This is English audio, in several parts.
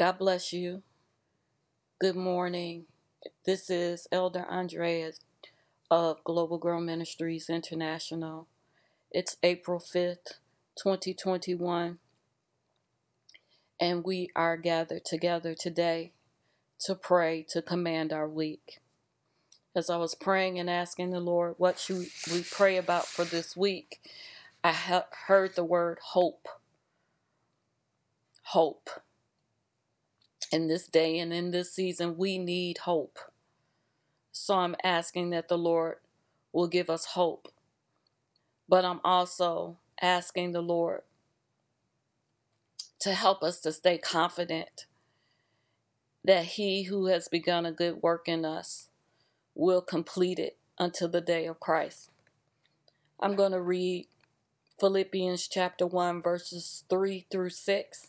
God bless you. Good morning. This is Elder Andreas of Global Girl Ministries International. It's April 5th, 2021, and we are gathered together today to pray to command our week. As I was praying and asking the Lord what should we pray about for this week, I heard the word hope. Hope in this day and in this season, we need hope. So I'm asking that the Lord will give us hope. But I'm also asking the Lord to help us to stay confident that He who has begun a good work in us will complete it until the day of Christ. I'm going to read Philippians chapter 1, verses 3 through 6.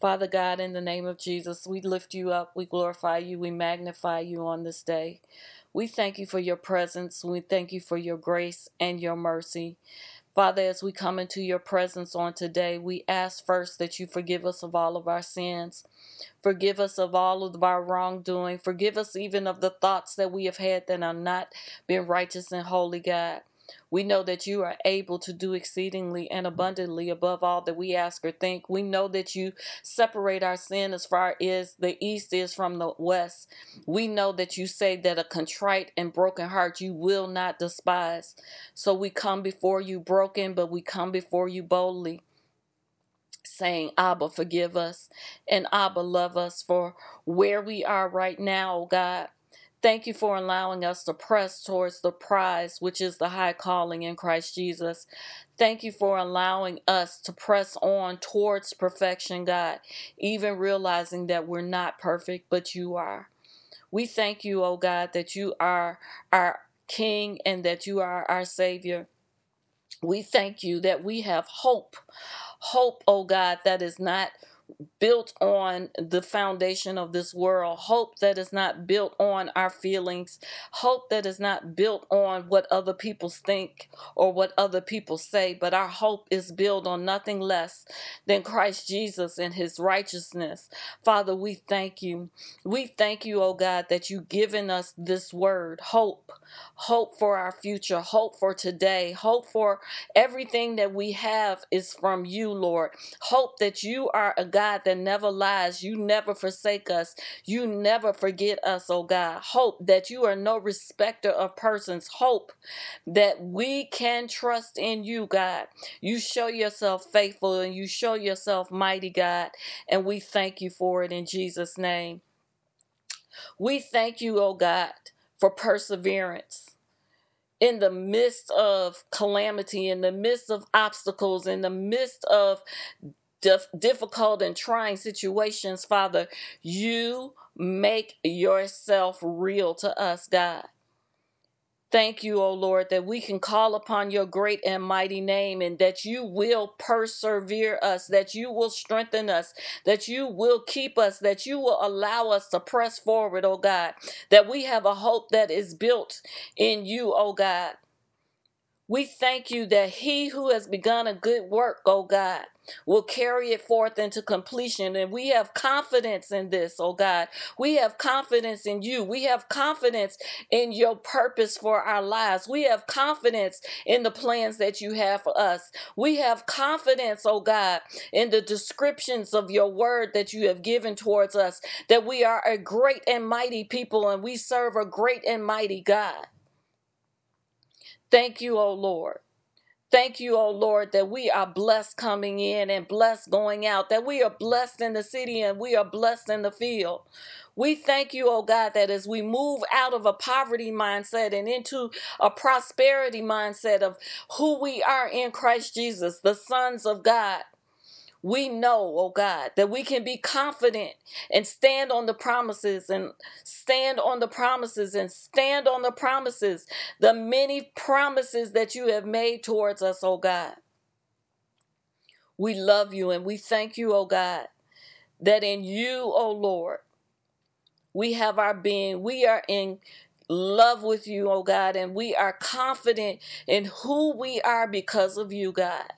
Father God, in the name of Jesus, we lift you up, we glorify you, we magnify you on this day. We thank you for your presence. We thank you for your grace and your mercy. Father, as we come into your presence on today, we ask first that you forgive us of all of our sins. Forgive us of all of our wrongdoing. Forgive us even of the thoughts that we have had that are not been righteous and holy, God. We know that you are able to do exceedingly and abundantly above all that we ask or think. We know that you separate our sin as far as the east is from the west. We know that you say that a contrite and broken heart you will not despise. So we come before you broken, but we come before you boldly saying, Abba, forgive us, and Abba, love us for where we are right now, oh God. Thank you for allowing us to press towards the prize, which is the high calling in Christ Jesus. Thank you for allowing us to press on towards perfection, God, even realizing that we're not perfect, but you are. We thank you, oh God, that you are our King and that you are our Savior. We thank you that we have hope. Hope, oh God, that is not built on the foundation of this world, hope that is not built on our feelings, hope that is not built on what other people think or what other people say, but our hope is built on nothing less than Christ Jesus and his righteousness. Father, we thank you. We thank you, oh God, that you've given us this word, hope, hope for our future, hope for today, hope for everything that we have is from you, Lord. Hope that you are a God God that never lies. You never forsake us. You never forget us, oh God. Hope that you are no respecter of persons. Hope that we can trust in you, God. You show yourself faithful and you show yourself mighty, God. And we thank you for it in Jesus' name. We thank you, oh God, for perseverance in the midst of calamity, in the midst of obstacles, in the midst of dif- difficult and trying situations, Father, you make yourself real to us, God. Thank you, O Lord, that we can call upon your great and mighty name and that you will persevere us, that you will strengthen us, that you will keep us, that you will allow us to press forward, O God, that we have a hope that is built in you, O God. We thank you that he who has begun a good work, O God, will carry it forth into completion. And we have confidence in this, oh God. We have confidence in you. We have confidence in your purpose for our lives. We have confidence in the plans that you have for us. We have confidence, oh God, in the descriptions of your word that you have given towards us, that we are a great and mighty people and we serve a great and mighty God. Thank you, O Lord. Thank you, oh Lord, that we are blessed coming in and blessed going out, that we are blessed in the city and we are blessed in the field. We thank you, oh God, that as we move out of a poverty mindset and into a prosperity mindset of who we are in Christ Jesus, the sons of God, we know, oh God, that we can be confident and stand on the promises and stand on the promises and stand on the promises, the many promises that you have made towards us, oh God. We love you and we thank you, oh God, that in you, oh Lord, we have our being. We are in love with you, oh God, and we are confident in who we are because of you, God.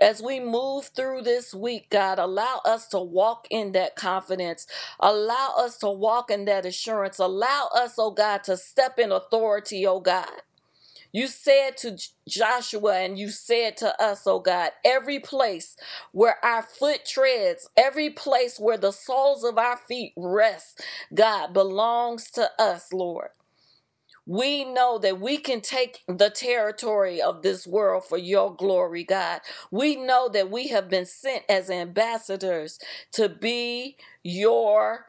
As we move through this week, God, allow us to walk in that confidence. Allow us to walk in that assurance. Allow us, oh God, to step in authority, oh God. You said to Joshua and you said to us, oh God, every place where our foot treads, every place where the soles of our feet rest, God, belongs to us, Lord we know that we can take the territory of this world for your glory, God. We know that we have been sent as ambassadors to be your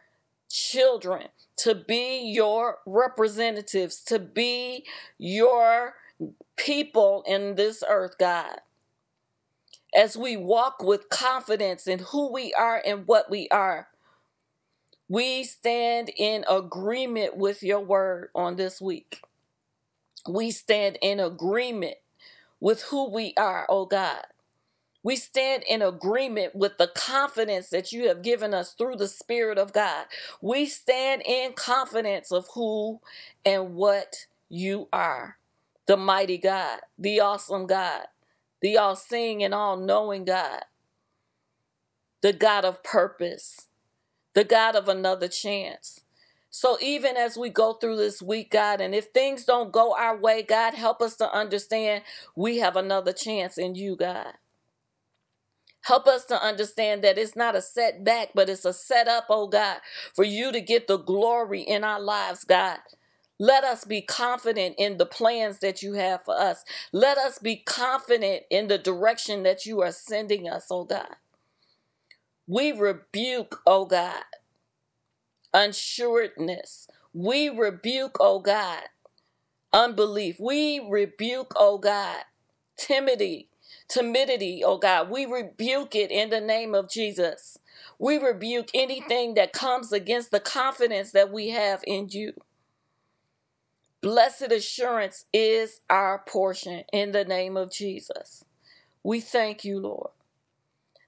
children, to be your representatives, to be your people in this earth, God. As we walk with confidence in who we are and what we are, we stand in agreement with your word on this week. We stand in agreement with who we are, oh God. We stand in agreement with the confidence that you have given us through the Spirit of God. We stand in confidence of who and what you are the mighty God, the awesome God, the all seeing and all knowing God, the God of purpose, the God of another chance. So even as we go through this week, God, and if things don't go our way, God, help us to understand we have another chance in you, God. Help us to understand that it's not a setback, but it's a setup, oh God, for you to get the glory in our lives, God. Let us be confident in the plans that you have for us. Let us be confident in the direction that you are sending us, oh God. We rebuke, oh God, unsuredness. We rebuke, oh God, unbelief. We rebuke, oh God, timidity, timidity, oh God. We rebuke it in the name of Jesus. We rebuke anything that comes against the confidence that we have in you. Blessed assurance is our portion in the name of Jesus. We thank you, Lord.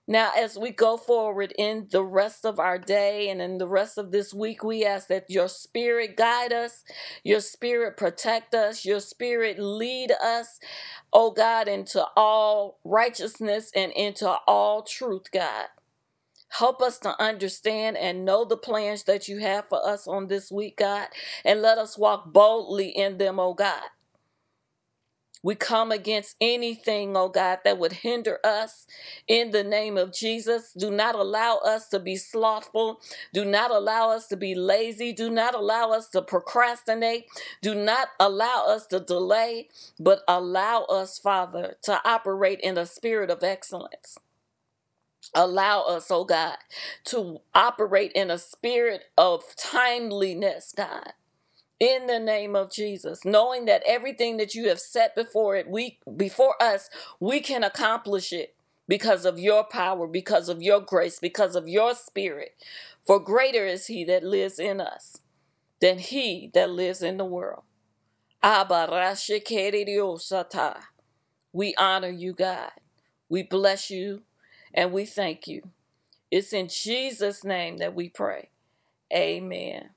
Now, as we go forward in the rest of our day and in the rest of this week, we ask that your spirit guide us, your spirit protect us, your spirit lead us, oh God, into all righteousness and into all truth, God. Help us to understand and know the plans that you have for us on this week, God, and let us walk boldly in them, oh God. We come against anything, oh God, that would hinder us in the name of Jesus. Do not allow us to be slothful. Do not allow us to be lazy. Do not allow us to procrastinate. Do not allow us to delay, but allow us, Father, to operate in a spirit of excellence. Allow us, oh God, to operate in a spirit of timeliness, God in the name of Jesus, knowing that everything that you have set before it, we before us, we can accomplish it because of your power, because of your grace, because of your spirit. For greater is he that lives in us than he that lives in the world. We honor you, God. We bless you and we thank you. It's in Jesus' name that we pray. Amen.